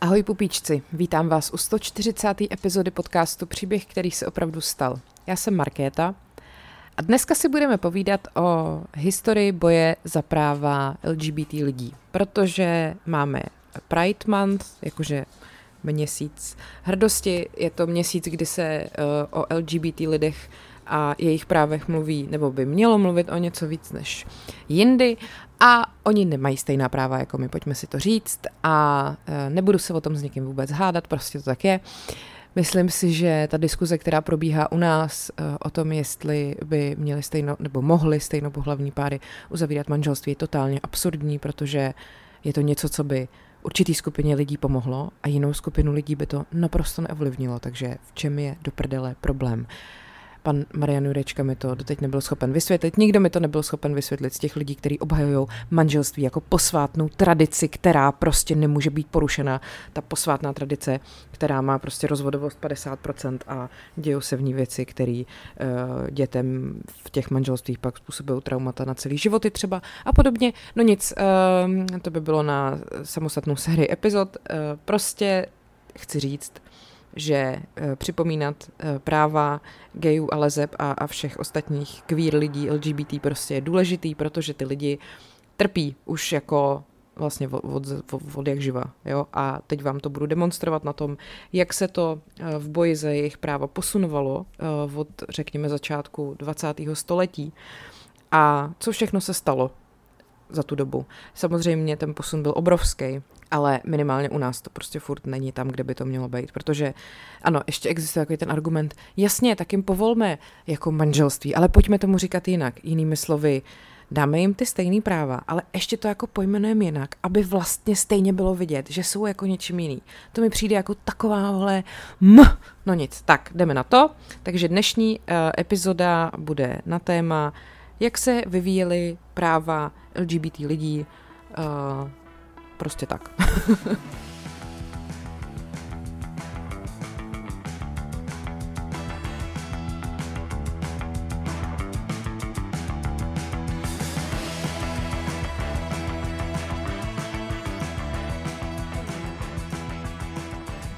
Ahoj pupíčci, vítám vás u 140. epizody podcastu Příběh, který se opravdu stal. Já jsem Markéta a dneska si budeme povídat o historii boje za práva LGBT lidí, protože máme Pride Month, jakože měsíc hrdosti, je to měsíc, kdy se uh, o LGBT lidech a jejich právech mluví, nebo by mělo mluvit o něco víc než jindy a oni nemají stejná práva jako my, pojďme si to říct a e, nebudu se o tom s někým vůbec hádat, prostě to tak je. Myslím si, že ta diskuze, která probíhá u nás e, o tom, jestli by měli stejno, nebo mohli stejnopohlavní páry uzavírat manželství, je totálně absurdní, protože je to něco, co by určitý skupině lidí pomohlo a jinou skupinu lidí by to naprosto neovlivnilo, takže v čem je do prdele problém? Pan Marian Jurečka mi to doteď nebyl schopen vysvětlit. Nikdo mi to nebyl schopen vysvětlit z těch lidí, kteří obhajují manželství jako posvátnou tradici, která prostě nemůže být porušena. Ta posvátná tradice, která má prostě rozvodovost 50% a dějou se v ní věci, které uh, dětem v těch manželstvích pak způsobují traumata na celý životy třeba a podobně. No nic, uh, to by bylo na samostatnou sérii epizod. Uh, prostě chci říct, že e, připomínat e, práva gayů a lezeb a, a všech ostatních queer lidí, LGBT prostě je důležitý, protože ty lidi trpí už jako vlastně od, od, od, jak živa. Jo? A teď vám to budu demonstrovat na tom, jak se to e, v boji za jejich práva posunovalo od, řekněme, začátku 20. století a co všechno se stalo za tu dobu. Samozřejmě ten posun byl obrovský, ale minimálně u nás to prostě furt není tam, kde by to mělo být, protože ano, ještě existuje takový ten argument, jasně, tak jim povolme jako manželství, ale pojďme tomu říkat jinak, jinými slovy, dáme jim ty stejné práva, ale ještě to jako pojmenujeme jinak, aby vlastně stejně bylo vidět, že jsou jako něčím jiný. To mi přijde jako taková, vole, m. No nic, tak jdeme na to. Takže dnešní uh, epizoda bude na téma, jak se vyvíjely práva LGBT lidí uh, Prostě tak.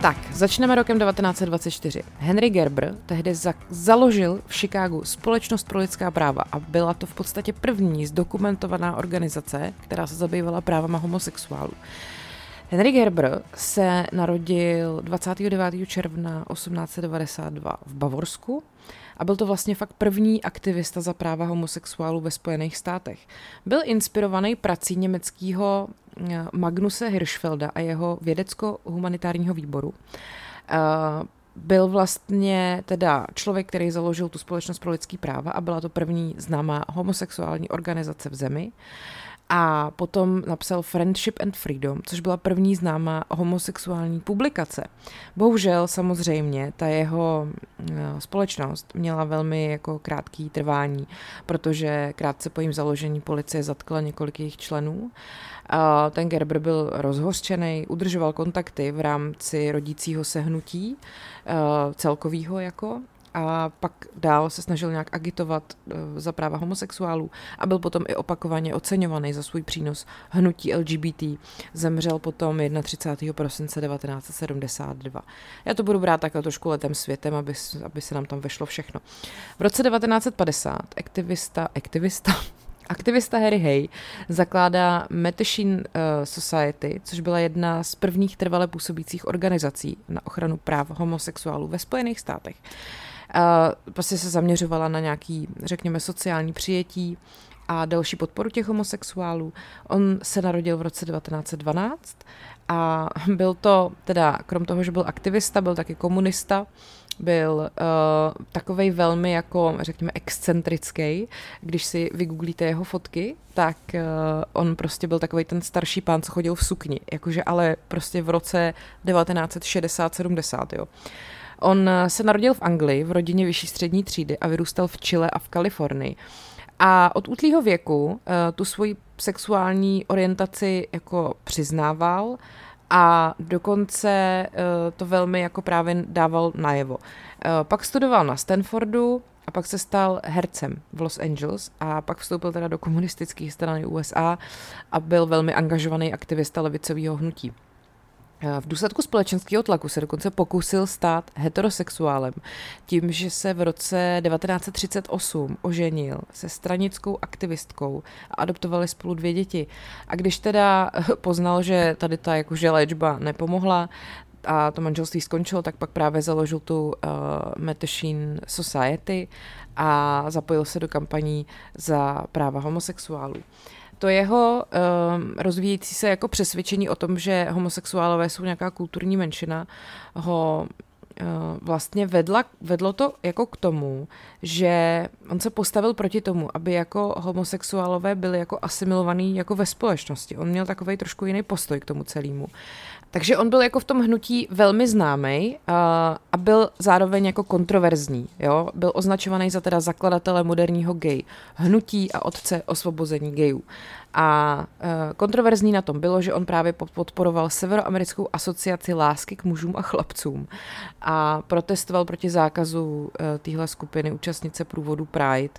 Tak, začneme rokem 1924. Henry Gerber tehdy za- založil v Chicagu Společnost pro lidská práva a byla to v podstatě první zdokumentovaná organizace, která se zabývala právama homosexuálů. Henry Gerber se narodil 29. června 1892 v Bavorsku a byl to vlastně fakt první aktivista za práva homosexuálů ve Spojených státech. Byl inspirovaný prací německého eh, Magnuse Hirschfelda a jeho vědecko-humanitárního výboru. Eh, byl vlastně teda člověk, který založil tu společnost pro lidský práva a byla to první známá homosexuální organizace v zemi. A potom napsal Friendship and Freedom, což byla první známá homosexuální publikace. Bohužel samozřejmě ta jeho eh, společnost měla velmi jako krátký trvání, protože krátce po jejím založení policie zatkla několik jejich členů. Ten Gerber byl rozhořčený, udržoval kontakty v rámci rodícího se hnutí eh, celkovýho jako a pak dál se snažil nějak agitovat eh, za práva homosexuálů a byl potom i opakovaně oceňovaný za svůj přínos hnutí LGBT. Zemřel potom 31. prosince 1972. Já to budu brát takhle trošku letem světem, aby, aby se nám tam vešlo všechno. V roce 1950 aktivista, aktivista, Aktivista Harry Hay zakládá Metashin uh, Society, což byla jedna z prvních trvale působících organizací na ochranu práv homosexuálů ve Spojených státech. Uh, prostě se zaměřovala na nějaký, řekněme, sociální přijetí a další podporu těch homosexuálů. On se narodil v roce 1912 a byl to, teda krom toho, že byl aktivista, byl taky komunista, byl uh, takovej velmi jako, řekněme, excentrický. Když si vygooglíte jeho fotky, tak uh, on prostě byl takový ten starší pán, co chodil v sukni, jakože ale prostě v roce 1960-70, jo. On eh, se narodil v Anglii v rodině vyšší střední třídy a vyrůstal v Chile a v Kalifornii. A od útlýho věku uh, tu svoji sexuální orientaci jako přiznával a dokonce uh, to velmi jako právě dával najevo. Uh, pak studoval na Stanfordu a pak se stal hercem v Los Angeles a pak vstoupil teda do komunistických strany USA a byl velmi angažovaný aktivista levicového hnutí. V důsledku společenského tlaku se dokonce pokusil stát heterosexuálem tím, že se v roce 1938 oženil se stranickou aktivistkou a adoptovali spolu dvě děti. A když teda poznal, že tady ta jakože léčba nepomohla, a to manželství skončilo, tak pak právě založil tu uh, Mattachine Society a zapojil se do kampaní za práva homosexuálů. To jeho um, rozvíjející se jako přesvědčení o tom, že homosexuálové jsou nějaká kulturní menšina, ho uh, vlastně vedla, vedlo to jako k tomu, že on se postavil proti tomu, aby jako homosexuálové byli jako asimilovaný jako ve společnosti. On měl takový trošku jiný postoj k tomu celému. Takže on byl jako v tom hnutí velmi známý uh, a byl zároveň jako kontroverzní. Jo? Byl označovaný za teda zakladatele moderního gay hnutí a otce osvobození gayů. A uh, kontroverzní na tom bylo, že on právě podporoval Severoamerickou asociaci lásky k mužům a chlapcům a protestoval proti zákazu uh, téhle skupiny účastnice průvodu Pride.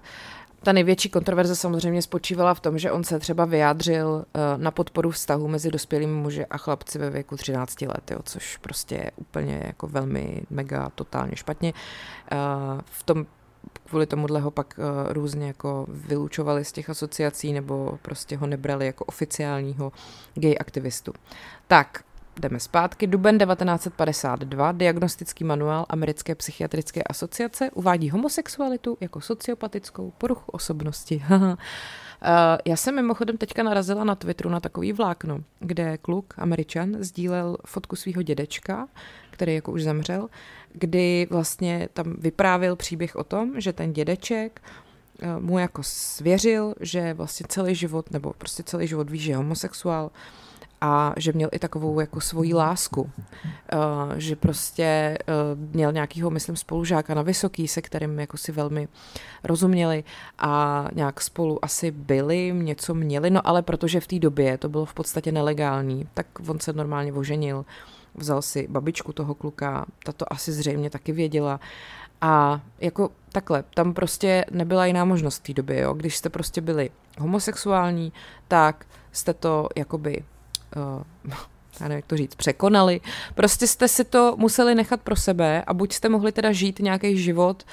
Ta největší kontroverze samozřejmě spočívala v tom, že on se třeba vyjádřil eh, na podporu vztahu mezi dospělými muži a chlapci ve věku 13 let, jo, což prostě je úplně jako velmi mega totálně špatně. Eh, v tom kvůli tomuhle ho pak uh, různě jako vylučovali z těch asociací nebo prostě ho nebrali jako oficiálního gay aktivistu. Tak, Jdeme zpátky. Duben 1952, diagnostický manuál Americké psychiatrické asociace uvádí homosexualitu jako sociopatickou poruchu osobnosti. Eh, já jsem mimochodem teďka narazila na Twitteru na takový vlákno, kde kluk, američan, sdílel fotku svého dědečka, který jako už zemřel, kdy vlastně tam vyprávěl příběh o tom, že ten dědeček eh, mu jako svěřil, že vlastně celý život, nebo prostě celý život ví, že je homosexuál, a že měl i takovou jako svoji lásku, uh, že prostě uh, měl nějakýho, myslím, spolužáka na vysoký, se kterým jako si velmi rozuměli a nějak spolu asi byli, něco měli, no ale protože v té době to bylo v podstatě nelegální, tak on se normálně oženil, vzal si babičku toho kluka, ta to asi zřejmě taky věděla. A jako takhle, tam prostě nebyla jiná možnost v té době, jo. Když jste prostě byli homosexuální, tak jste to jakoby uh, já nevím, jak to říct, překonali. Prostě jste si to museli nechat pro sebe a buď jste mohli teda žít nějaký život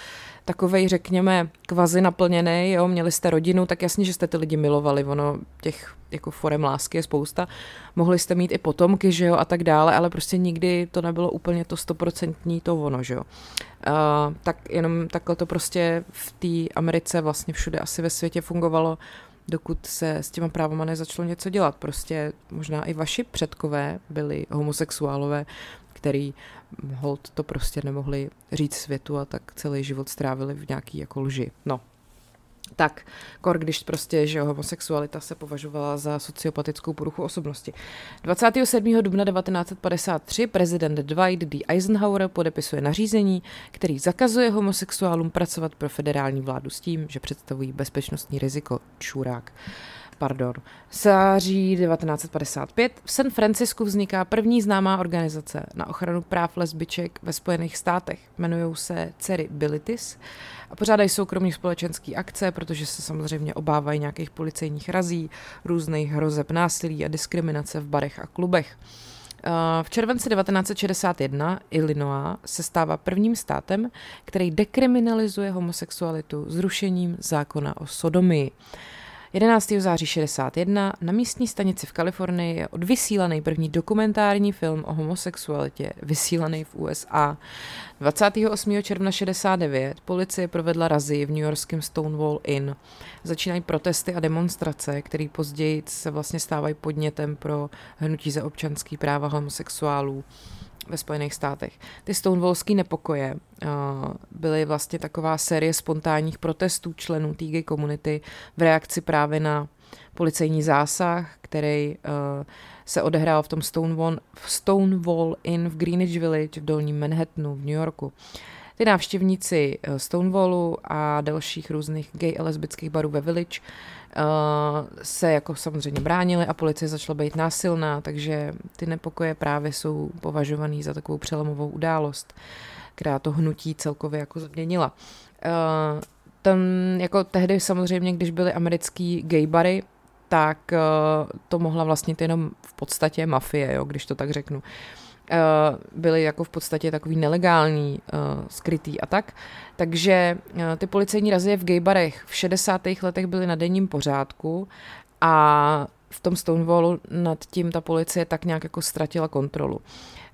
takovej, řekněme, kvazi naplněný, jo, měli jste rodinu, tak jasně, že jste ty lidi milovali, ono těch jako forem lásky je spousta, mohli jste mít i potomky, že jo, a tak dále, ale prostě nikdy to nebylo úplně to stoprocentní to ono, že jo. Uh, tak jenom takhle to prostě v té Americe vlastně všude asi ve světě fungovalo dokud se s těma právama nezačalo něco dělat. Prostě možná i vaši předkové byli homosexuálové, který hold to prostě nemohli říct světu a tak celý život strávili v nějaký jako lži. No, tak kor, když prostě, že homosexualita se považovala za sociopatickou poruchu osobnosti. 27. dubna 1953 prezident Dwight D. Eisenhower podepisuje nařízení, který zakazuje homosexuálům pracovat pro federální vládu s tím, že představují bezpečnostní riziko. Čurák pardon. Září 1955 v San Francisku vzniká první známá organizace na ochranu práv lesbiček ve Spojených státech. Jmenují se Cery Bilitis a pořádají soukromní společenské akce, protože se samozřejmě obávají nějakých policejních razí, různých hrozeb násilí a diskriminace v barech a klubech. Eh, v červenci 1961 Illinois se stává prvním státem, který dekriminalizuje homosexualitu zrušením zákona o sodomii. 11. září 61 na místní stanici v Kalifornii je odvysílaný první dokumentární film o homosexualitě, vysílaný v USA. 28. června 69 policie provedla razy v New Yorkském Stonewall Inn. Začínají protesty a demonstrace, které později se vlastně stávají podnětem pro hnutí za občanský práva homosexuálů ve Spojených státech. Ty stonewallské nepokoje uh, byly vlastně taková série spontánních protestů členů gay komunity v reakci právě na policejní zásah, který uh, se odehrál v tom Stonewall, v Stonewall Inn v Greenwich Village v dolním Manhattanu v New Yorku. Ty návštěvníci Stonewallu a dalších různých gay a lesbických barů ve Village Uh, se jako samozřejmě bránili a policie začala být násilná, takže ty nepokoje právě jsou považovaný za takovou přelomovou událost, která to hnutí celkově jako změnila. Uh, tam jako tehdy samozřejmě, když byly americký gay bary, tak to mohla vlastnit jenom v podstatě mafie, jo, když to tak řeknu. Byly jako v podstatě takový nelegální, skrytý a tak. Takže ty policejní razie v gaybarech v 60. letech byly na denním pořádku a v tom Stonewallu nad tím ta policie tak nějak jako ztratila kontrolu.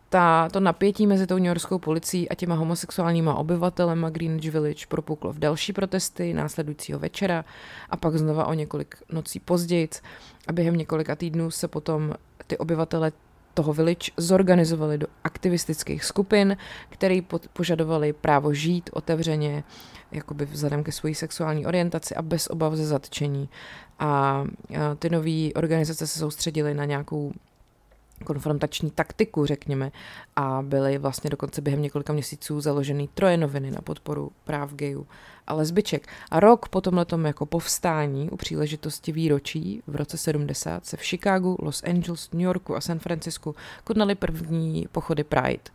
Ta, to napětí mezi tou Yorkskou policií a těma homosexuálníma obyvatelema Greenwich Village propuklo v další protesty následujícího večera a pak znova o několik nocí později a během několika týdnů se potom ty obyvatele toho village zorganizovali do aktivistických skupin, které požadovali právo žít otevřeně, jakoby vzhledem ke své sexuální orientaci a bez obav ze zatčení. A ty nové organizace se soustředily na nějakou konfrontační taktiku, řekněme, a byly vlastně dokonce během několika měsíců založeny troje noviny na podporu práv gayů a lesbiček. A rok po tomhletom jako povstání u příležitosti výročí v roce 70 se v Chicagu, Los Angeles, New Yorku a San Francisku konaly první pochody Pride.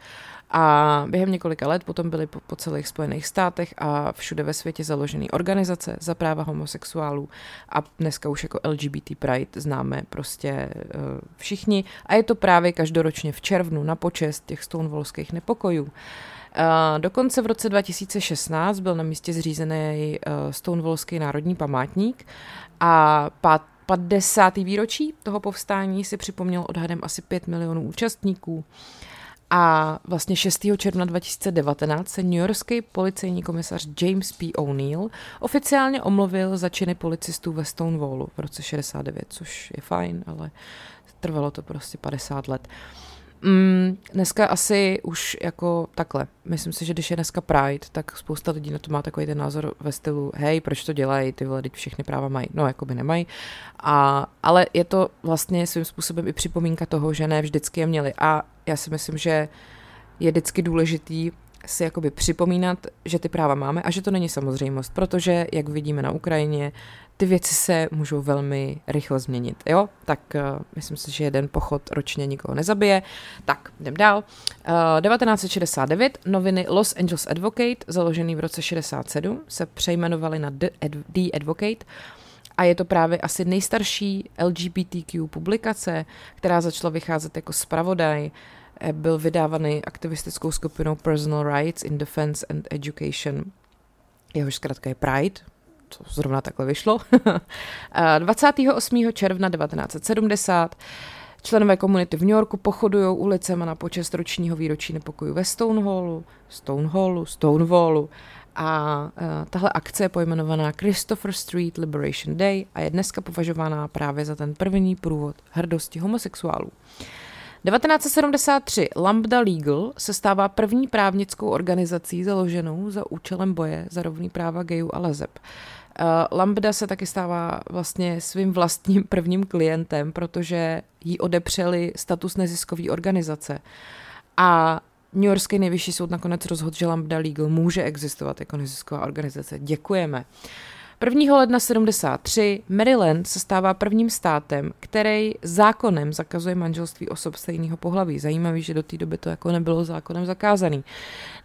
A během několika let potom byly po, po celých Spojených státech a všude ve světě založeny organizace za práva homosexuálů a dneska už jako LGBT Pride známe prostě uh, všichni a je to právě každoročně v červnu na počest těch stonewallských nepokojů. Uh, dokonce v roce 2016 byl na místě zřízený uh, Stonewallský národní památník a pát 50. výročí toho povstání si připomněl odhadem asi 5 milionů účastníků. A vlastně 6. června 2019 se Yorkský policejní komisař James P. O'Neill oficiálně omluvil za činy policistů ve Stonewallu v roce 69, což je fajn, ale trvalo to prostě 50 let. Mm, dneska asi už jako takhle. Myslím si, že když je dneska Pride, tak spousta lidí na to má takový ten názor ve stylu, hej, proč to dělají, ty vole, všechny práva mají. No, jako by nemají. A, ale je to vlastně svým způsobem i připomínka toho, že ne vždycky je měli. A já si myslím, že je vždycky důležitý si jakoby připomínat, že ty práva máme a že to není samozřejmost, protože, jak vidíme na Ukrajině, ty věci se můžou velmi rychle změnit, jo? Tak uh, myslím si, že jeden pochod ročně nikoho nezabije. Tak, jdem dál. Uh, 1969 noviny Los Angeles Advocate, založený v roce 67, se přejmenovaly na The, Ad- The Advocate a je to právě asi nejstarší LGBTQ publikace, která začala vycházet jako zpravodaj Eh, byl vydávaný aktivistickou skupinou Personal Rights in Defense and Education. Jehož zkrátka je Pride, co zrovna takhle vyšlo. 28. června 1970 Členové komunity v New Yorku pochodují ulicema na počest ročního výročí nepokoju ve Stonehallu, Stonehallu, Stonewallu a uh, tahle akce je pojmenovaná Christopher Street Liberation Day a je dneska považovaná právě za ten první průvod hrdosti homosexuálů. 1973 Lambda Legal se stává první právnickou organizací založenou za účelem boje za rovný práva gayů a lezeb. Uh, Lambda se taky stává vlastně svým vlastním prvním klientem, protože jí odepřeli status neziskové organizace. A New Yorkský nejvyšší soud nakonec rozhodl, že Lambda Legal může existovat jako nezisková organizace. Děkujeme. Uh, 1. ledna 73 Maryland se stává prvním státem, který zákonem zakazuje manželství osob stejného pohlaví. Zajímavý, že do té doby to jako nebylo zákonem zakázaný.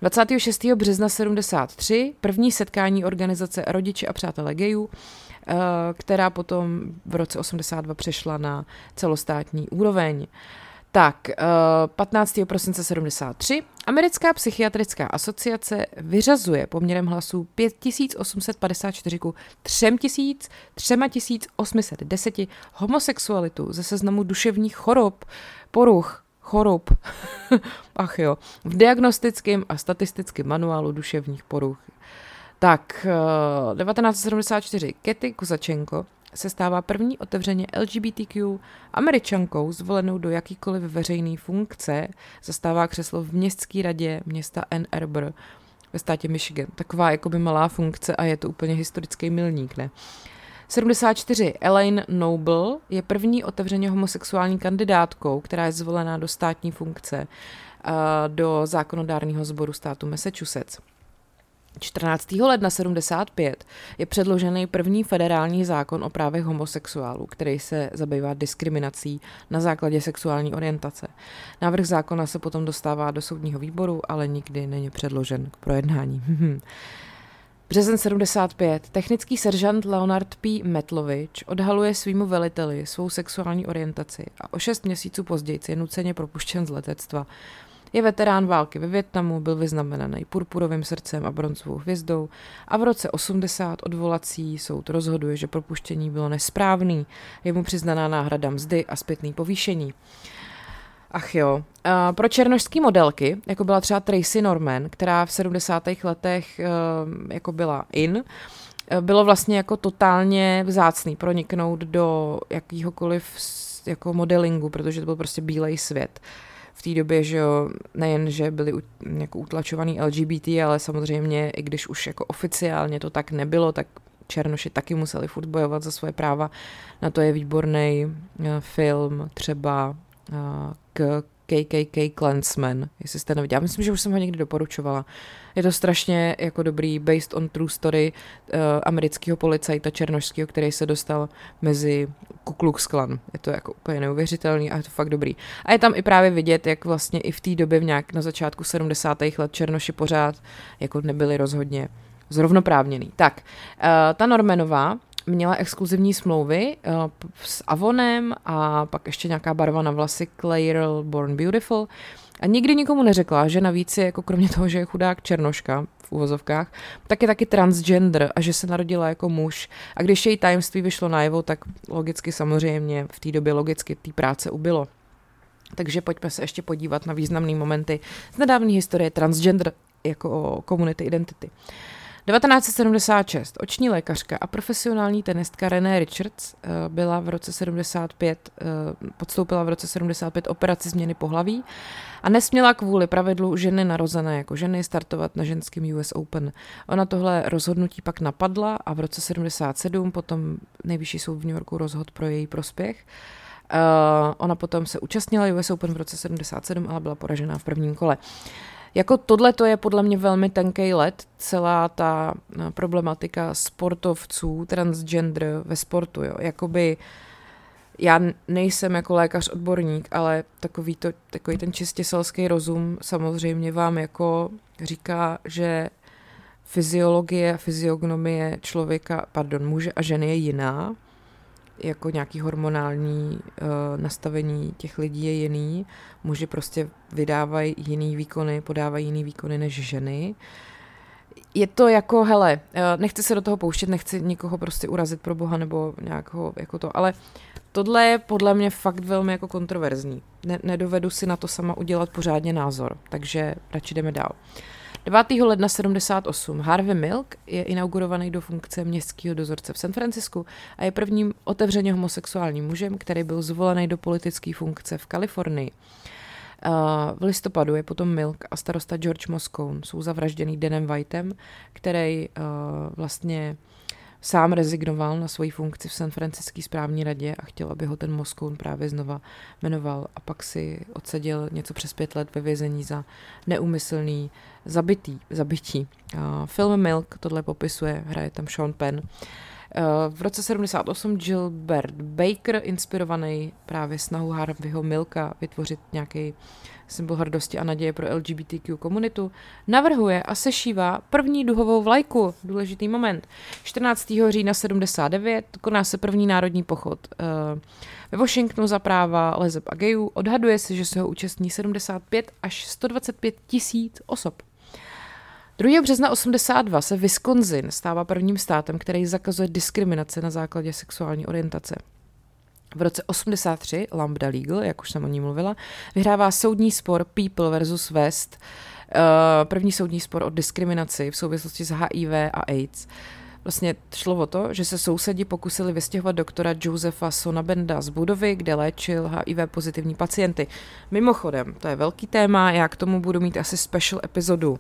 26. března 73 první setkání organizace Rodiče a přátelé gejů, eh, která potom v roce 82 přešla na celostátní úroveň. Tak, 15. Eh, prosince 73 Americká psychiatrická asociace vyřazuje poměrem hlasů 5854 ku 3810 homosexualitu ze seznamu duševních chorob, poruch, chorob, ach jo, v diagnostickém a statistickém manuálu duševních poruch. Tak, 1974 eh, Kety Kuzačenko se stává první otevřeně LGBTQ američankou zvolenou do jakýkoliv veřejné funkce, zastává křeslo v městské radě města Ann Arbor ve státě Michigan. Taková jakoby malá funkce a je to úplně historický milník, ne? 74. Elaine Noble je první otevřeně homosexuální kandidátkou, která je zvolená do státní funkce do zákonodárného sboru státu Massachusetts. 14. ledna 75 je předložený první federální zákon o právech homosexuálů, který se zabývá diskriminací na základě sexuální orientace. Návrh zákona se potom dostává do soudního výboru, ale nikdy není předložen k projednání. Březen 75. Technický seržant Leonard P. Metlovič odhaluje svýmu veliteli svou sexuální orientaci a o šest měsíců později je nuceně propuštěn z letectva. Je veterán války ve Větnamu, byl vyznamenaný purpurovým srdcem a bronzovou hvězdou a v roce 80 odvolací soud rozhoduje, že propuštění bylo nesprávný. Je mu přiznaná náhrada mzdy a zpětný povýšení. Ach jo. Uh, pro černožský modelky, jako byla třeba Tracy Norman, která v 70. letech uh, jako byla in, uh, bylo vlastně jako totálně vzácný proniknout do jakýhokoliv jako modelingu, protože to byl prostě bílej svět. V té době, že jo, nejen, že byli jako utlačovaný LGBT, ale samozřejmě, i když už jako oficiálně to tak nebylo, tak Černoši taky museli furt bojovat za svoje práva. Na to je výborný film třeba k KKK Clansman, jestli jste neviděli. Já myslím, že už jsem ho někdy doporučovala. Je to strašně jako dobrý, based on true story uh, amerického policajta černošského, který se dostal mezi Ku Klux Klan. Je to jako úplně neuvěřitelný a je to fakt dobrý. A je tam i právě vidět, jak vlastně i v té době v nějak na začátku 70. let černoši pořád jako nebyli rozhodně zrovnoprávněný. Tak, uh, ta Normanová měla exkluzivní smlouvy uh, s Avonem a pak ještě nějaká barva na vlasy Clairol Born Beautiful. A nikdy nikomu neřekla, že navíc je jako kromě toho, že je chudák černoška v úvozovkách, tak je taky transgender a že se narodila jako muž. A když její tajemství vyšlo najevo, tak logicky samozřejmě v té době logicky té práce ubylo. Takže pojďme se ještě podívat na významné momenty z nedávné historie transgender jako komunity identity. Uh, 1976. Oční lékařka a profesionální tenistka René Richards eh, byla v roce 75, eh, podstoupila v roce 75 operaci změny pohlaví a nesměla kvůli pravidlu ženy narozené jako ženy startovat na ženském US Open. Ona tohle rozhodnutí pak napadla a v roce 77 potom nejvyšší soud v New Yorku rozhodl pro její prospěch. Uh, ona potom se účastnila US Open v roce 77, ale byla poražená v prvním kole. Jako tohle to je podle mě velmi tenký let, celá ta eh, problematika sportovců, transgender ve sportu, jo. Jakoby já nejsem jako lékař odborník, ale takový, to, takový ten čistě selský rozum samozřejmě vám jako říká, že fyziologie a fyziognomie člověka, pardon, muže a ženy je jiná jako nějaký hormonální uh, nastavení těch lidí je jiný. Muži prostě vydávají jiný výkony, podávají jiný výkony než ženy. Je to jako, hele, uh, nechci se do toho pouštět, nechci nikoho prostě urazit pro boha nebo nějakého jako to, ale tohle je podle mě fakt velmi jako kontroverzní. Ne, nedovedu si na to sama udělat pořádně názor, takže radši jdeme dál. Uh, 9. ledna 78 Harvey Milk je inaugurovaný do funkce městského dozorce v San Francisku a je prvním otevřeně homosexuálním mužem, který byl zvolený do politické funkce v Kalifornii. v listopadu je potom Milk a starosta George Moscone jsou zavražděný Denem Whiteem, který vlastně sám rezignoval na svoji funkci v San Franciské správní radě a chtěl, aby ho ten Moskoun právě znova jmenoval a pak si odseděl něco přes pět let ve vězení za neumyslný zabitý, zabití. Uh, film Milk tohle popisuje, hraje tam Sean Penn. Uh, v roce 78 Gilbert Baker, inspirovaný právě snahou Harveyho Milka vytvořit nějaký symbol hrdosti a naděje pro LGBTQ komunitu, navrhuje a sešívá první duhovou vlajku. Důležitý moment. 14. října 79 koná se první národní pochod uh, ve Washingtonu za práva lezeb a gejů. Odhaduje se, že se ho účastní 75 až 125 tisíc osob. 2. března 82 se Wisconsin stává prvním státem, který zakazuje diskriminace na základě sexuální orientace. V roce 83 Lambda Legal, jak už jsem o ní mluvila, vyhrává soudní spor People versus West, eh, první soudní spor o diskriminaci v souvislosti s HIV a AIDS. Vlastně šlo o to, že se sousedi pokusili vystěhovat doktora Josefa Sonabenda z budovy, kde léčil HIV pozitivní pacienty. Mimochodem, to je velký téma, já k tomu budu mít asi special epizodu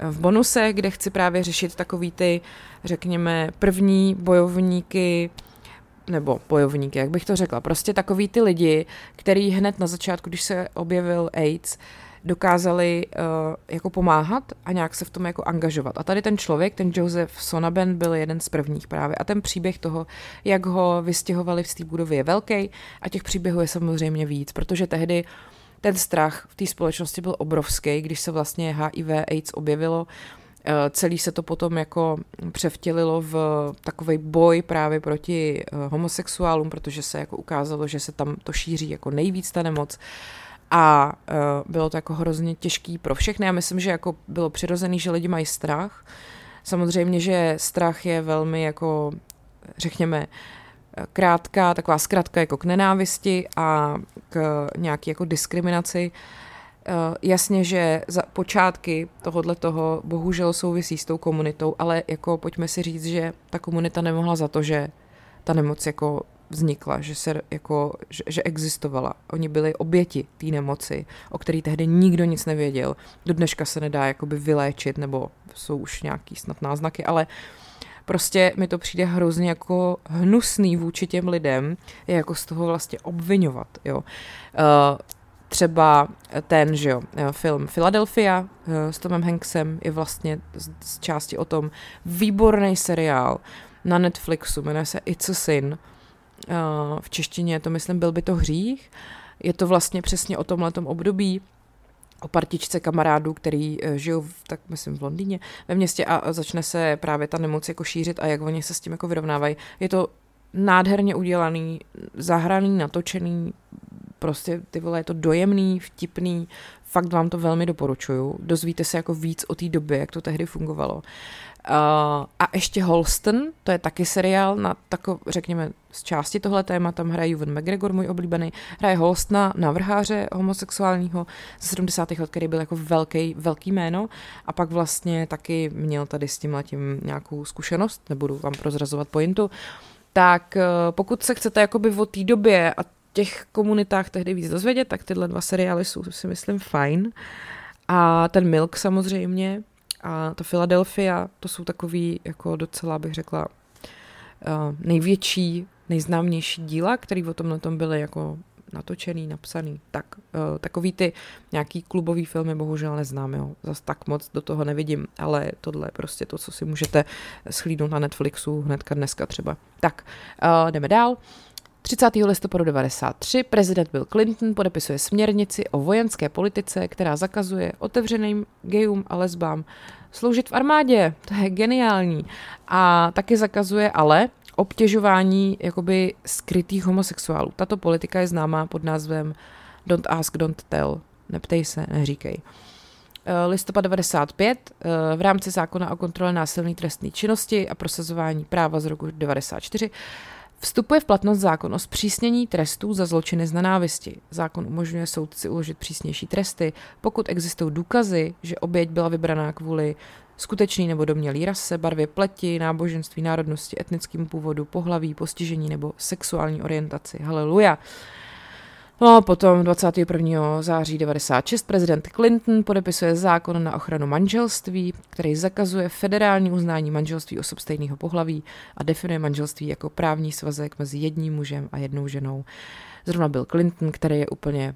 v bonuse, kde chci právě řešit takový ty, řekněme, první bojovníky, nebo bojovníky, jak bych to řekla, prostě takový ty lidi, který hned na začátku, když se objevil AIDS, dokázali uh, jako pomáhat a nějak se v tom jako angažovat. A tady ten člověk, ten Joseph Sonaben, byl jeden z prvních právě. A ten příběh toho, jak ho vystěhovali v té budově, je velký a těch příběhů je samozřejmě víc, protože tehdy ten strach v té společnosti byl obrovský, když se vlastně HIV AIDS objevilo celý se to potom jako převtělilo v takový boj právě proti homosexuálům, protože se jako ukázalo, že se tam to šíří jako nejvíc ta nemoc. A bylo to jako hrozně těžký pro všechny. Já myslím, že jako bylo přirozený, že lidi mají strach. Samozřejmě, že strach je velmi jako, řekněme, krátká, taková zkratka jako k nenávisti a k nějaké jako diskriminaci. Eh, jasně, že za počátky tohohle toho bohužel souvisí s tou komunitou, ale jako pojďme si říct, že ta komunita nemohla za to, že ta nemoc jako vznikla, že, se jako, že, že existovala. Oni byli oběti té nemoci, o který tehdy nikdo nic nevěděl. Do dneška se nedá jakoby vyléčit, nebo jsou už nějaký snad náznaky, ale prostě mi to přijde hrozně jako hnusný vůči těm lidem, je jako z toho vlastně obvinovat, jo. Uh, třeba ten, že jo, eh, film Philadelphia s Tomem Hanksem je vlastně z části o tom výborný seriál na Netflixu, jmenuje se It's a Sin, v češtině to, myslím, byl by to hřích. Je to vlastně přesně o tomhletom období, o partičce kamarádů, který uh, žijou, v, tak myslím, v Londýně, ve městě a začne se právě ta nemoc jako šířit a jak oni se s tím jako vyrovnávají. Je to nádherně udělaný, zahraný, natočený, prostě ty vole, je to dojemný, vtipný, fakt vám to velmi doporučuju. Dozvíte se jako víc o té době, jak to tehdy fungovalo. Uh, a ještě Holston, to je taky seriál na tako, řekněme, z části tohle téma, tam hraje Juven McGregor, můj oblíbený, hraje Holstona, navrháře homosexuálního ze 70. let, který byl jako velký, velký jméno a pak vlastně taky měl tady s tím letím nějakou zkušenost, nebudu vám prozrazovat pointu, tak eh, pokud se chcete jakoby o té době a těch komunitách tehdy víc dozvědět, tak tyhle dva seriály jsou si myslím fajn. A ten Milk samozřejmě a ta Philadelphia, to jsou takový jako docela bych řekla uh, největší, nejznámější díla, které o tomhle tom byly jako natočený, napsaný. Tak, uh, takový ty nějaký klubový filmy bohužel neznám, jo. Zas tak moc do toho nevidím, ale tohle je prostě to, co si můžete schlídnout na Netflixu hnedka dneska třeba. Tak, uh, jdeme dál. 30. listopadu 1993 prezident Bill Clinton podepisuje směrnici o vojenské politice, která zakazuje otevřeným gejům a lesbám sloužit v armádě. To je geniální. A taky zakazuje ale obtěžování jakoby skrytých homosexuálů. Tato politika je známá pod názvem Don't ask, don't tell. Neptej se, neříkej. Eh, listopad 95 eh, v rámci zákona o kontrole násilné trestné činnosti a prosazování práva z roku 94 Vstupuje v platnost zákon o zpřísnění trestů za zločiny z nenávisti. Zákon umožňuje soudci uložit přísnější tresty, pokud existují důkazy, že oběť byla vybraná kvůli skutečný nebo domělý rase, barvě pleti, náboženství, národnosti, etnickému původu, pohlaví, postižení nebo sexuální orientaci. Haleluja. No a potom 21. září 96 prezident Clinton podepisuje zákon na ochranu manželství, který zakazuje federální uznání manželství osob stejného pohlaví a definuje manželství jako právní svazek mezi jedním mužem a jednou ženou. Zrovna byl Clinton, který je úplně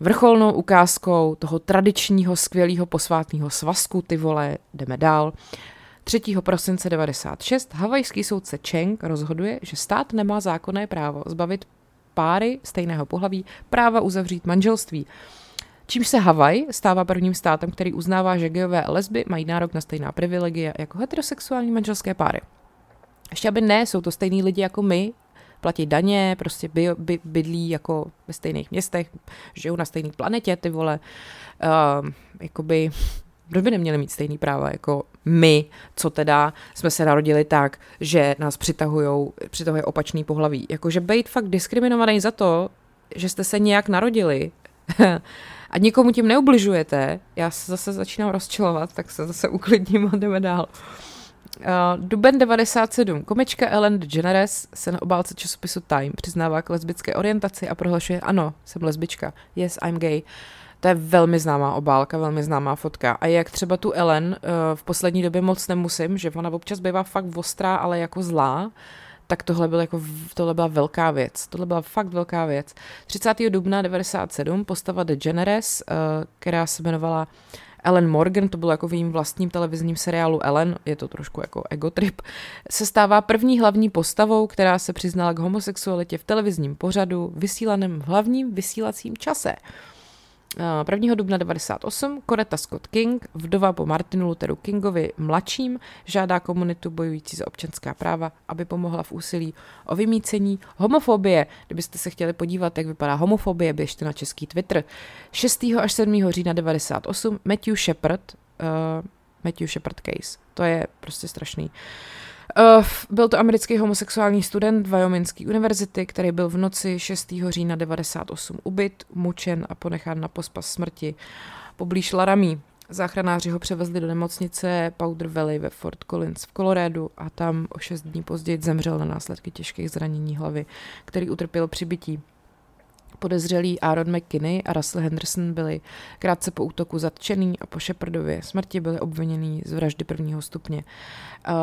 vrcholnou ukázkou toho tradičního skvělého posvátného svazku, ty vole, jdeme dál. 3. prosince 96 havajský soudce Cheng rozhoduje, že stát nemá zákonné právo zbavit páry stejného pohlaví práva uzavřít manželství. Čímž se Havaj stává prvním státem, který uznává, že gejové a lesby mají nárok na stejná privilegia jako heterosexuální manželské páry. Ještě aby ne, jsou to stejní lidi jako my, platí daně, prostě by, by, bydlí jako ve stejných městech, žijou na stejné planetě, ty vole. Uh, jakoby proč by neměli mít stejný práva jako my, co teda jsme se narodili tak, že nás přitahují, přitahuje opačný pohlaví. Jakože být fakt diskriminovaný za to, že jste se nějak narodili a nikomu tím neubližujete, já se zase začínám rozčilovat, tak se zase uklidním a jdeme dál. Uh, Duben 97. Komička Ellen DeGeneres se na obálce časopisu Time přiznává k lesbické orientaci a prohlašuje, ano, jsem lesbička, yes, I'm gay. To je velmi známá obálka, velmi známá fotka. A jak třeba tu Ellen uh, v poslední době moc nemusím, že ona občas bývá fakt ostrá, ale jako zlá, tak tohle, byl jako, tohle byla velká věc. Tohle byla fakt velká věc. 30. dubna 97 postava The Generes, uh, která se jmenovala Ellen Morgan, to bylo jako v jejím vlastním televizním seriálu Ellen, je to trošku jako egotrip, se stává první hlavní postavou, která se přiznala k homosexualitě v televizním pořadu, vysílaném v hlavním vysílacím čase. 1. dubna 98 Coretta Scott King, vdova po Martinu Lutheru Kingovi mladším, žádá komunitu bojující za občanská práva, aby pomohla v úsilí o vymícení homofobie. Kdybyste se chtěli podívat, jak vypadá homofobie, běžte na český Twitter. 6. až 7. října 98 Matthew Shepard, uh, Matthew Shepard case. To je prostě strašný. Uh, Uh, byl to americký homosexuální student Wyomingské univerzity, který byl v noci 6. října 98 ubyt, mučen a ponechán na pospas smrti poblíž Laramie. Záchranáři ho převezli do nemocnice Powder Valley ve Fort Collins v Kolorédu a tam o šest dní později zemřel na následky těžkých zranění hlavy, který utrpěl při bytí. Podezřelí Aaron McKinney a Russell Henderson byli krátce po útoku zatčený a po Shepardově smrti byli obvinění z vraždy prvního stupně. Uh,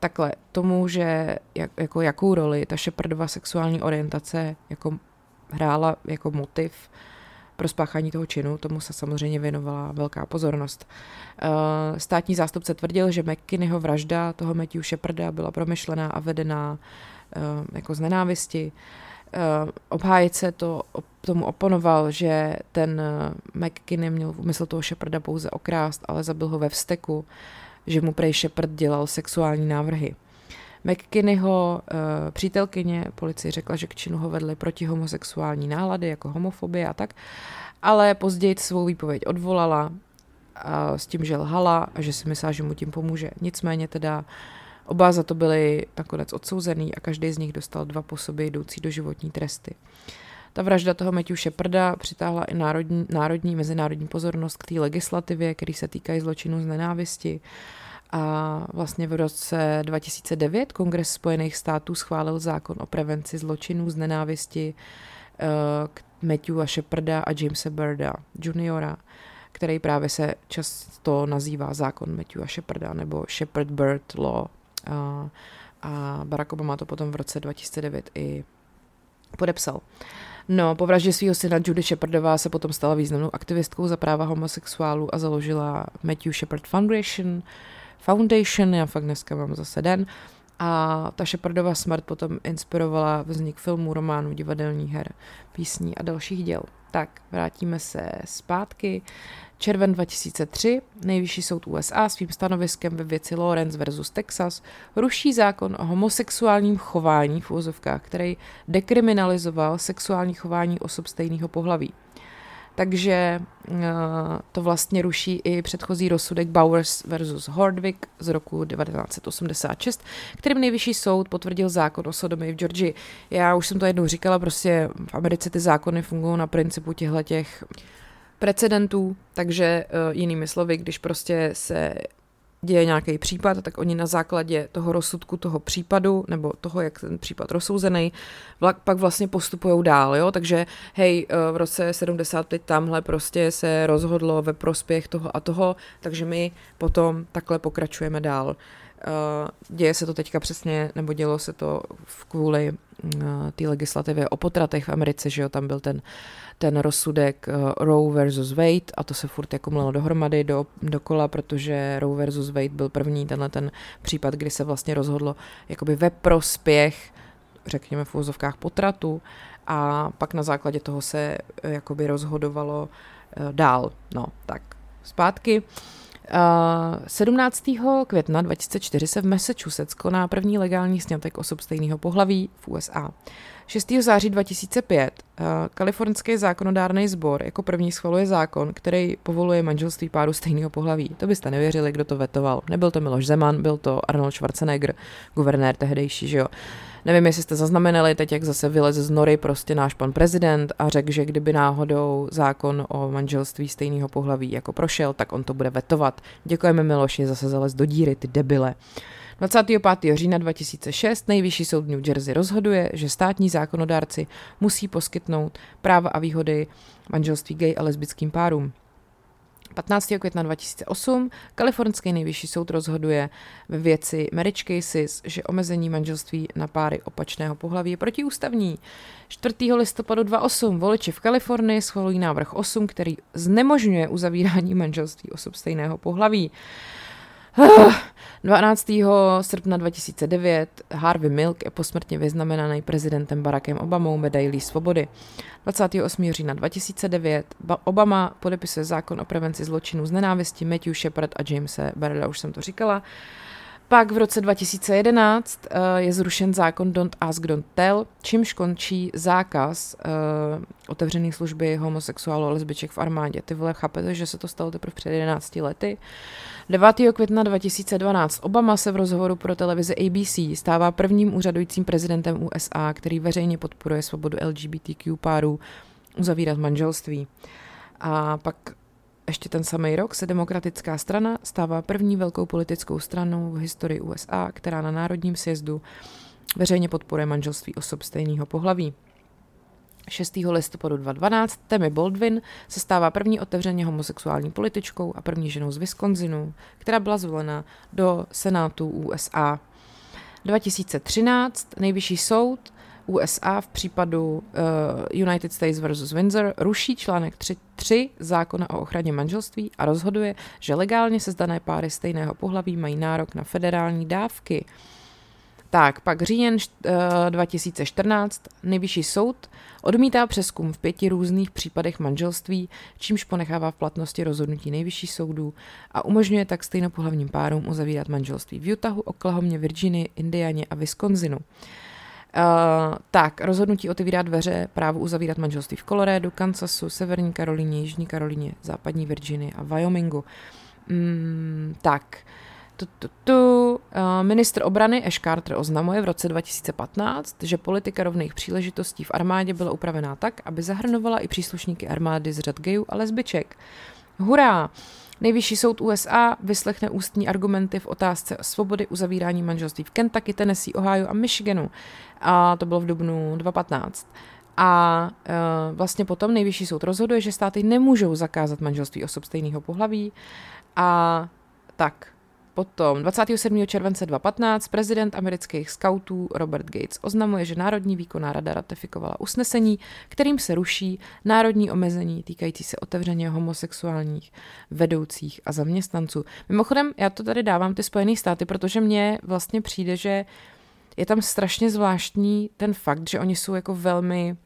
takhle, tomu, že jak, jako jakou roli ta Shepardova sexuální orientace jako hrála jako motiv pro spáchání toho činu, tomu se samozřejmě věnovala velká pozornost. Uh, státní zástupce tvrdil, že McKinneyho vražda toho Matthew Sheparda byla promyšlená a vedená uh, jako z nenávisti. Uh, uh, obhájce to tomu oponoval, že ten uh, McKinney měl v úmysl toho Sheparda pouze okrást, ale zabil ho ve vsteku, že mu prej Shepard dělal sexuální návrhy. McKinneyho uh, přítelkyně policii řekla, že k činu ho vedly protihomosexuální nálady, jako homofobie a tak, ale později svou výpověď odvolala a s tím, že lhala a že si myslela, že mu tím pomůže. Nicméně teda uh, Oba za to byli nakonec odsouzený a každý z nich dostal dva po sobě jdoucí do životní tresty. Ta vražda toho Matthew Sheparda přitáhla i národní, národní mezinárodní pozornost k té legislativě, který se týkají zločinů z nenávisti. A vlastně v roce 2009 Kongres Spojených států schválil zákon o prevenci zločinů z nenávisti uh, k Matthewa Sheparda a Jamesa Birda juniora, který právě se často nazývá zákon Matthewa Sheparda nebo Shepard Bird Law a, a Barack Obama to potom v roce 2009 i podepsal. No, po vraždě svého syna Judy Shepardová se potom stala významnou aktivistkou za práva homosexuálů a založila Matthew Shepard Foundation. Foundation, já fakt dneska mám zase den. A ta Shepardova smrt potom inspirovala vznik filmů, románů, divadelních her, písní a dalších děl. Tak, vrátíme se zpátky. Červen 2003 nejvyšší soud USA svým stanoviskem ve věci Lawrence versus Texas ruší zákon o homosexuálním chování v úzovkách, který dekriminalizoval sexuální chování osob stejného pohlaví. Takže uh, to vlastně ruší i předchozí rozsudek Bowers versus Hordwick z roku 1986, kterým nejvyšší soud potvrdil zákon o sodomii v Georgii. Já už jsem to jednou říkala, prostě v Americe ty zákony fungují na principu těchto těch precedentů, takže uh, jinými slovy, když prostě se děje nějaký případ, tak oni na základě toho rozsudku toho případu, nebo toho, jak ten případ rozsouzený, pak vlastně postupují dál, jo, takže hej, eh, v roce 75 tamhle prostě se rozhodlo ve prospěch toho a toho, takže my potom takhle pokračujeme dál. Eh, děje se to teďka přesně, nebo dělo se to kvůli té legislativě o potratech v Americe, že jo, tam byl ten ten rozsudek uh, Roe versus Wade a to se furt jako mlelo dohromady do, dokola, protože Roe versus Wade byl první tenhle ten případ, kdy se vlastně rozhodlo jakoby ve prospěch řekněme v úzovkách potratu a pak na základě toho se uh, jakoby rozhodovalo dál. No, tak zpátky. Uh, 17. května 2004 se v Massachusetts koná první legální snětek osob stejného pohlaví v USA. 6. září 2005 kalifornský zákonodárný sbor jako první schvaluje zákon, který povoluje manželství páru stejného pohlaví. To byste nevěřili, kdo to vetoval. Nebyl to Miloš Zeman, byl to Arnold Schwarzenegger, guvernér tehdejší, že jo. Nevím, jestli jste zaznamenali teď, jak zase vylez z nory prostě náš pan prezident a řekl, že kdyby náhodou zákon o manželství stejného pohlaví jako prošel, tak on to bude vetovat. Děkujeme Miloši, zase zalez do díry, ty debile. 25. října 2006 nejvyšší soud New Jersey rozhoduje, že státní zákonodárci musí poskytnout práva a výhody manželství gay a lesbickým párům. 15. května 2008 kalifornský nejvyšší soud rozhoduje ve věci marriage cases, že omezení manželství na páry opačného pohlaví je protiústavní. 4. listopadu 2008 voliči v Kalifornii schvalují návrh 8, který znemožňuje uzavírání manželství osob stejného pohlaví. 12. srpna 2009 Harvey Milk je posmrtně vyznamenaný prezidentem Barackem Obamou medailí svobody. 28. října 2009 Obama podepisuje zákon o prevenci zločinů z nenávisti Matthew Shepard a Jamese Barrella, už jsem to říkala. Pak v roce 2011 uh, je zrušen zákon Don't Ask, Don't Tell, čímž končí zákaz uh, otevřené služby homosexuálů a lesbiček v armádě. Ty vole, chápete, že se to stalo teprve před 11 lety? 9. května 2012 Obama se v rozhovoru pro televizi ABC stává prvním úřadujícím prezidentem USA, který veřejně podporuje svobodu LGBTQ párů uzavírat manželství. A pak ještě ten samý rok se demokratická strana stává první velkou politickou stranou v historii USA, která na národním sjezdu veřejně podporuje manželství osob stejného pohlaví. 6. listopadu 2012 Tammy Baldwin se stává první otevřeně homosexuální političkou a první ženou z Wisconsinu, která byla zvolena do Senátu USA. 2013 nejvyšší soud USA v případu uh, United States versus Windsor ruší článek 3.3 zákona o ochraně manželství a rozhoduje, že legálně sezdané páry stejného pohlaví mají nárok na federální dávky. Tak, pak říjen uh, 2014 nejvyšší soud odmítá přeskum v pěti různých případech manželství, čímž ponechává v platnosti rozhodnutí nejvyšší soudů a umožňuje tak stejnopohlavním párům uzavírat manželství v Utahu, Oklahomě, Virginii, Indianě a Wisconsinu. Uh, Uh, tak, rozhodnutí otevírá dveře právu uzavírat manželství v Coloradu, Kansasu, Severní Karolíně, Jižní Karolíně, Západní Virginii a Wyomingu. Mm, tak, tu, tu, tu. Uh, ministr obrany Ash Carter oznamuje v roce 2015, že politika rovných příležitostí v armádě byla upravená tak, aby zahrnovala i příslušníky armády z řad gayů a lesbiček. Hurá! Nejvyšší soud USA vyslechne ústní argumenty v otázce svobody uzavírání manželství v Kentucky, Tennessee, Ohio a Michiganu. A to bylo v dubnu 2015. A uh, vlastně potom nejvyšší soud rozhoduje, že státy nemůžou zakázat manželství osob stejného pohlaví. A tak, Potom 27. července 2015 prezident amerických skautů Robert Gates oznamuje, že Národní výkonná rada ratifikovala usnesení, kterým se ruší národní omezení týkající se otevřeně homosexuálních vedoucích a zaměstnanců. Mimochodem, já to tady dávám ty Spojené státy, protože mně vlastně přijde, že je tam strašně zvláštní ten fakt, že oni jsou jako velmi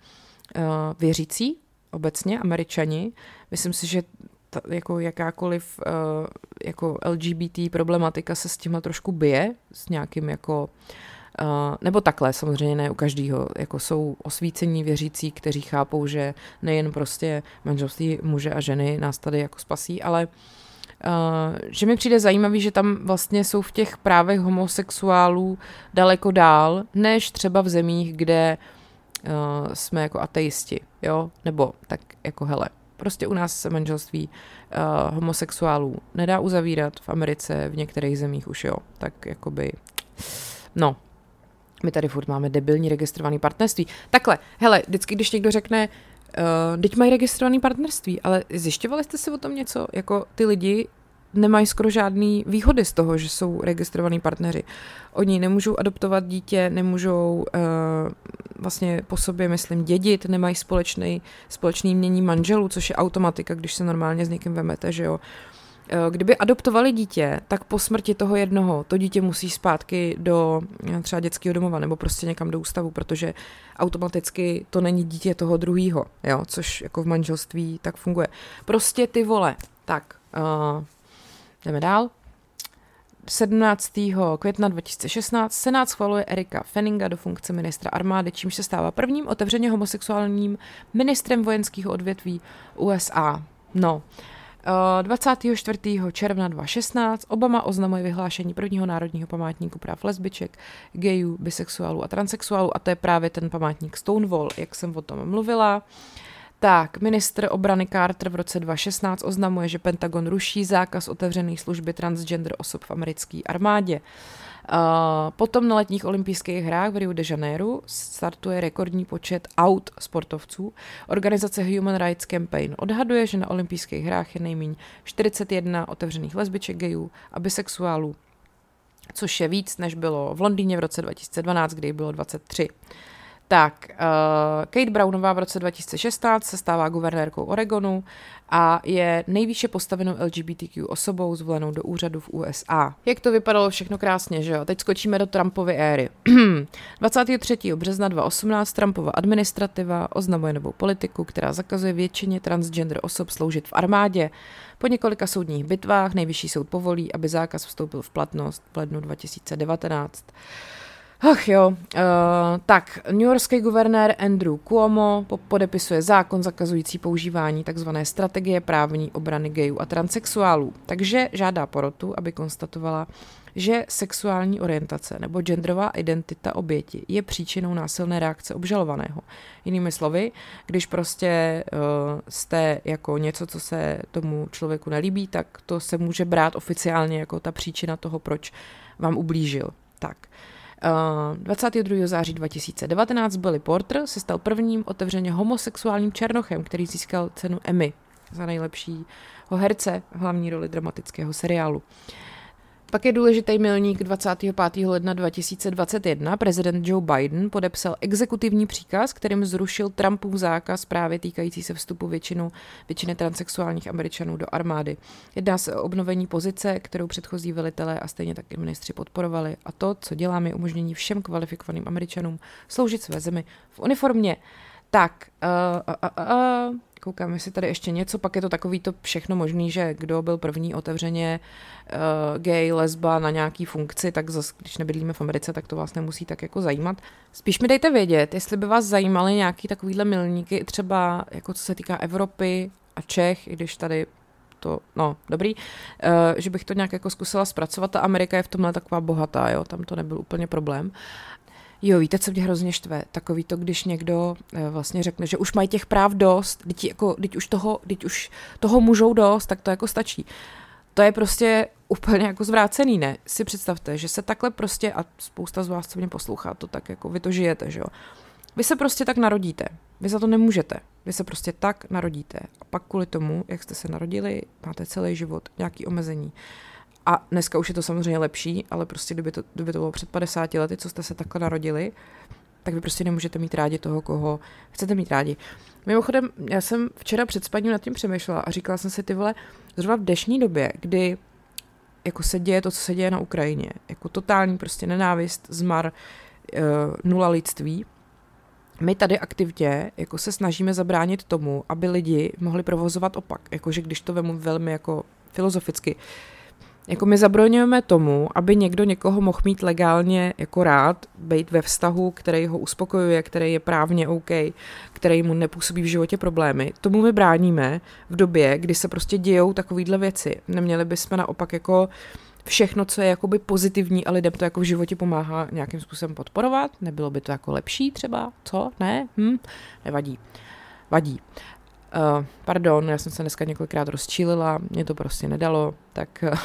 uh, věřící, obecně, američani. Myslím si, že ta, jako jakákoliv uh, jako LGBT problematika se s tímhle trošku bije, s nějakým jako Uh, nebo takhle, samozřejmě ne u každého. Jako jsou osvícení věřící, kteří chápou, že nejen prostě manželství muže a ženy nás tady jako spasí, ale uh, že mi přijde zajímavý, že tam vlastně jsou v těch právech homosexuálů daleko dál, než třeba v zemích, kde uh, jsme jako ateisti, jo? Nebo tak jako hele, Prostě u nás se manželství uh, homosexuálů nedá uzavírat, v Americe, v některých zemích už jo. Tak jakoby, no, my tady furt máme debilní registrovaný partnerství. Takhle, hele, vždycky, když někdo řekne, uh, teď mají registrovaný partnerství, ale zjišťovali jste si o tom něco? Jako ty lidi nemají skoro žádný výhody z toho, že jsou registrovaní partneři. Oni nemůžou adoptovat dítě, nemůžou uh, vlastně po sobě, myslím, dědit, nemají společný, společný mění manželů, což je automatika, když se normálně s někým vemete, že jo. Eh, kdyby adoptovali dítě, tak po smrti toho jednoho to dítě musí zpátky do eh, třeba dětského domova nebo prostě někam do ústavu, protože automaticky to není dítě toho druhého, což jako v manželství tak funguje. Prostě ty vole. Tak, uh, Jdeme dál. 17. května 2016 Senát schvaluje Erika Fenninga do funkce ministra armády, čímž se stává prvním otevřeně homosexuálním ministrem vojenského odvětví USA. No, 24. Eh, června 2016 Obama oznamuje vyhlášení prvního národního památníku práv lesbiček, gayů, bisexuálů a transexuálů a to je právě ten památník Stonewall, jak jsem o tom mluvila. Tak, ministr obrany Carter v roce 2016 oznamuje, že Pentagon ruší zákaz otevřené služby transgender osob v americké armádě. Uh, potom na letních olympijských hrách v Rio de Janeiro startuje rekordní počet aut sportovců. Organizace Human Rights Campaign odhaduje, že na olympijských hrách je nejméně 41 otevřených lesbiček, gayů a bisexuálů, což je víc, než bylo v Londýně v roce 2012, kdy bylo 23. Tak, uh, Kate Brownová v roce 2016 se stává guvernérkou Oregonu a je nejvýše postavenou LGBTQ osobou zvolenou do úřadu v USA. Jak to vypadalo všechno krásně, že jo? Teď skočíme do Trumpovy éry. 23. března 2018 Trumpova administrativa oznamuje novou politiku, která zakazuje většině transgender osob sloužit v armádě. Po několika soudních bitvách nejvyšší soud povolí, aby zákaz vstoupil v platnost v lednu 2019. Ach jo, uh, tak, Yorkský guvernér Andrew Cuomo podepisuje zákon zakazující používání tzv. strategie právní obrany gayů a transexuálů, takže žádá porotu, aby konstatovala, že sexuální orientace nebo genderová identita oběti je příčinou násilné reakce obžalovaného. Jinými slovy, když prostě uh, jste jako něco, co se tomu člověku nelíbí, tak to se může brát oficiálně jako ta příčina toho, proč vám ublížil. Tak. Uh, 22. září 2019 Billy Porter se stal prvním otevřeně homosexuálním černochem, který získal cenu Emmy za nejlepšího herce v hlavní roli dramatického seriálu. Pak je důležitý milník 25. ledna 2021. Prezident Joe Biden podepsal exekutivní příkaz, kterým zrušil Trumpův zákaz právě týkající se vstupu většinu, většiny transexuálních američanů do armády. Jedná se o obnovení pozice, kterou předchozí velitelé a stejně tak i ministři podporovali. A to, co děláme, je umožnění všem kvalifikovaným američanům sloužit své zemi v uniformě. Tak, uh, uh, uh, uh, koukám, jestli tady ještě něco, pak je to takový to všechno možný, že kdo byl první otevřeně uh, gay, lesba na nějaký funkci, tak zase, když nebydlíme v Americe, tak to vás nemusí tak jako zajímat. Spíš mi dejte vědět, jestli by vás zajímaly nějaký takovýhle milníky, třeba jako co se týká Evropy a Čech, i když tady to, no, dobrý, uh, že bych to nějak jako zkusila zpracovat. Ta Amerika je v tomhle taková bohatá, jo, tam to nebyl úplně problém. Jo, víte, co mě hrozně štve? Takový to, když někdo eh, vlastně řekne, že už mají těch práv dost, teď, jako, teď, už, toho, teď už toho můžou dost, tak to jako stačí. To je prostě úplně jako zvrácený, ne? Si představte, že se takhle prostě, a spousta z vás, co mě poslouchá, to tak jako vy to žijete, že jo? Vy se prostě tak narodíte. Vy za to nemůžete. Vy se prostě tak narodíte. A pak kvůli tomu, jak jste se narodili, máte celý život nějaký omezení. A dneska už je to samozřejmě lepší, ale prostě kdyby to, kdyby to bylo před 50 lety, co jste se takhle narodili, tak vy prostě nemůžete mít rádi toho, koho chcete mít rádi. Mimochodem, já jsem včera před spaním nad tím přemýšlela a říkala jsem si, ty vole, zrovna v dnešní době, kdy jako se děje to, co se děje na Ukrajině, jako totální prostě nenávist, zmar, uh, nula lidství, my tady aktivně jako se snažíme zabránit tomu, aby lidi mohli provozovat opak. Jakože když to vemu velmi jako filozoficky, jako my zabroňujeme tomu, aby někdo někoho mohl mít legálně jako rád, být ve vztahu, který ho uspokojuje, který je právně OK, který mu nepůsobí v životě problémy. Tomu my bráníme v době, kdy se prostě dějou takovýhle věci. Neměli bychom naopak jako všechno, co je jakoby pozitivní a lidem to jako v životě pomáhá nějakým způsobem podporovat? Nebylo by to jako lepší třeba? Co? Ne? Hm? Nevadí. Vadí. Uh, pardon, já jsem se dneska několikrát rozčílila, mě to prostě nedalo, tak uh,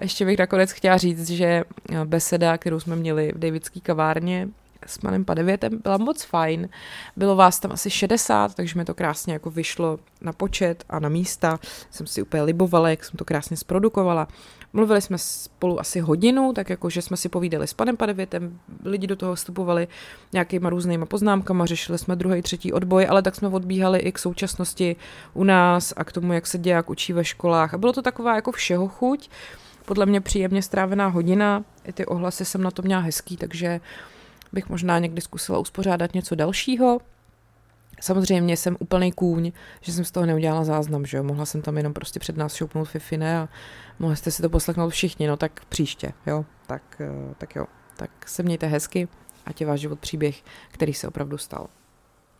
ještě bych nakonec chtěla říct, že beseda, kterou jsme měli v Davidské kavárně s panem Padevětem, byla moc fajn. Bylo vás tam asi 60, takže mi to krásně jako vyšlo na počet a na místa. Jsem si úplně libovala, jak jsem to krásně zprodukovala. Mluvili jsme spolu asi hodinu, tak jako, že jsme si povídali s panem Padevětem, lidi do toho vstupovali nějakýma různýma poznámkama, řešili jsme druhý, třetí odboj, ale tak jsme odbíhali i k současnosti u nás a k tomu, jak se děják učí ve školách. A bylo to taková jako všeho chuť, podle mě příjemně strávená hodina, i ty ohlasy jsem na to měla hezký, takže bych možná někdy zkusila uspořádat něco dalšího. Samozřejmě jsem úplný kůň, že jsem z toho neudělala záznam, že jo? Mohla jsem tam jenom prostě před nás šoupnout Fifine a mohli jste si to poslechnout všichni, no tak příště, jo? Tak, eh, tak jo, tak se mějte hezky, a je váš život příběh, který se opravdu stal.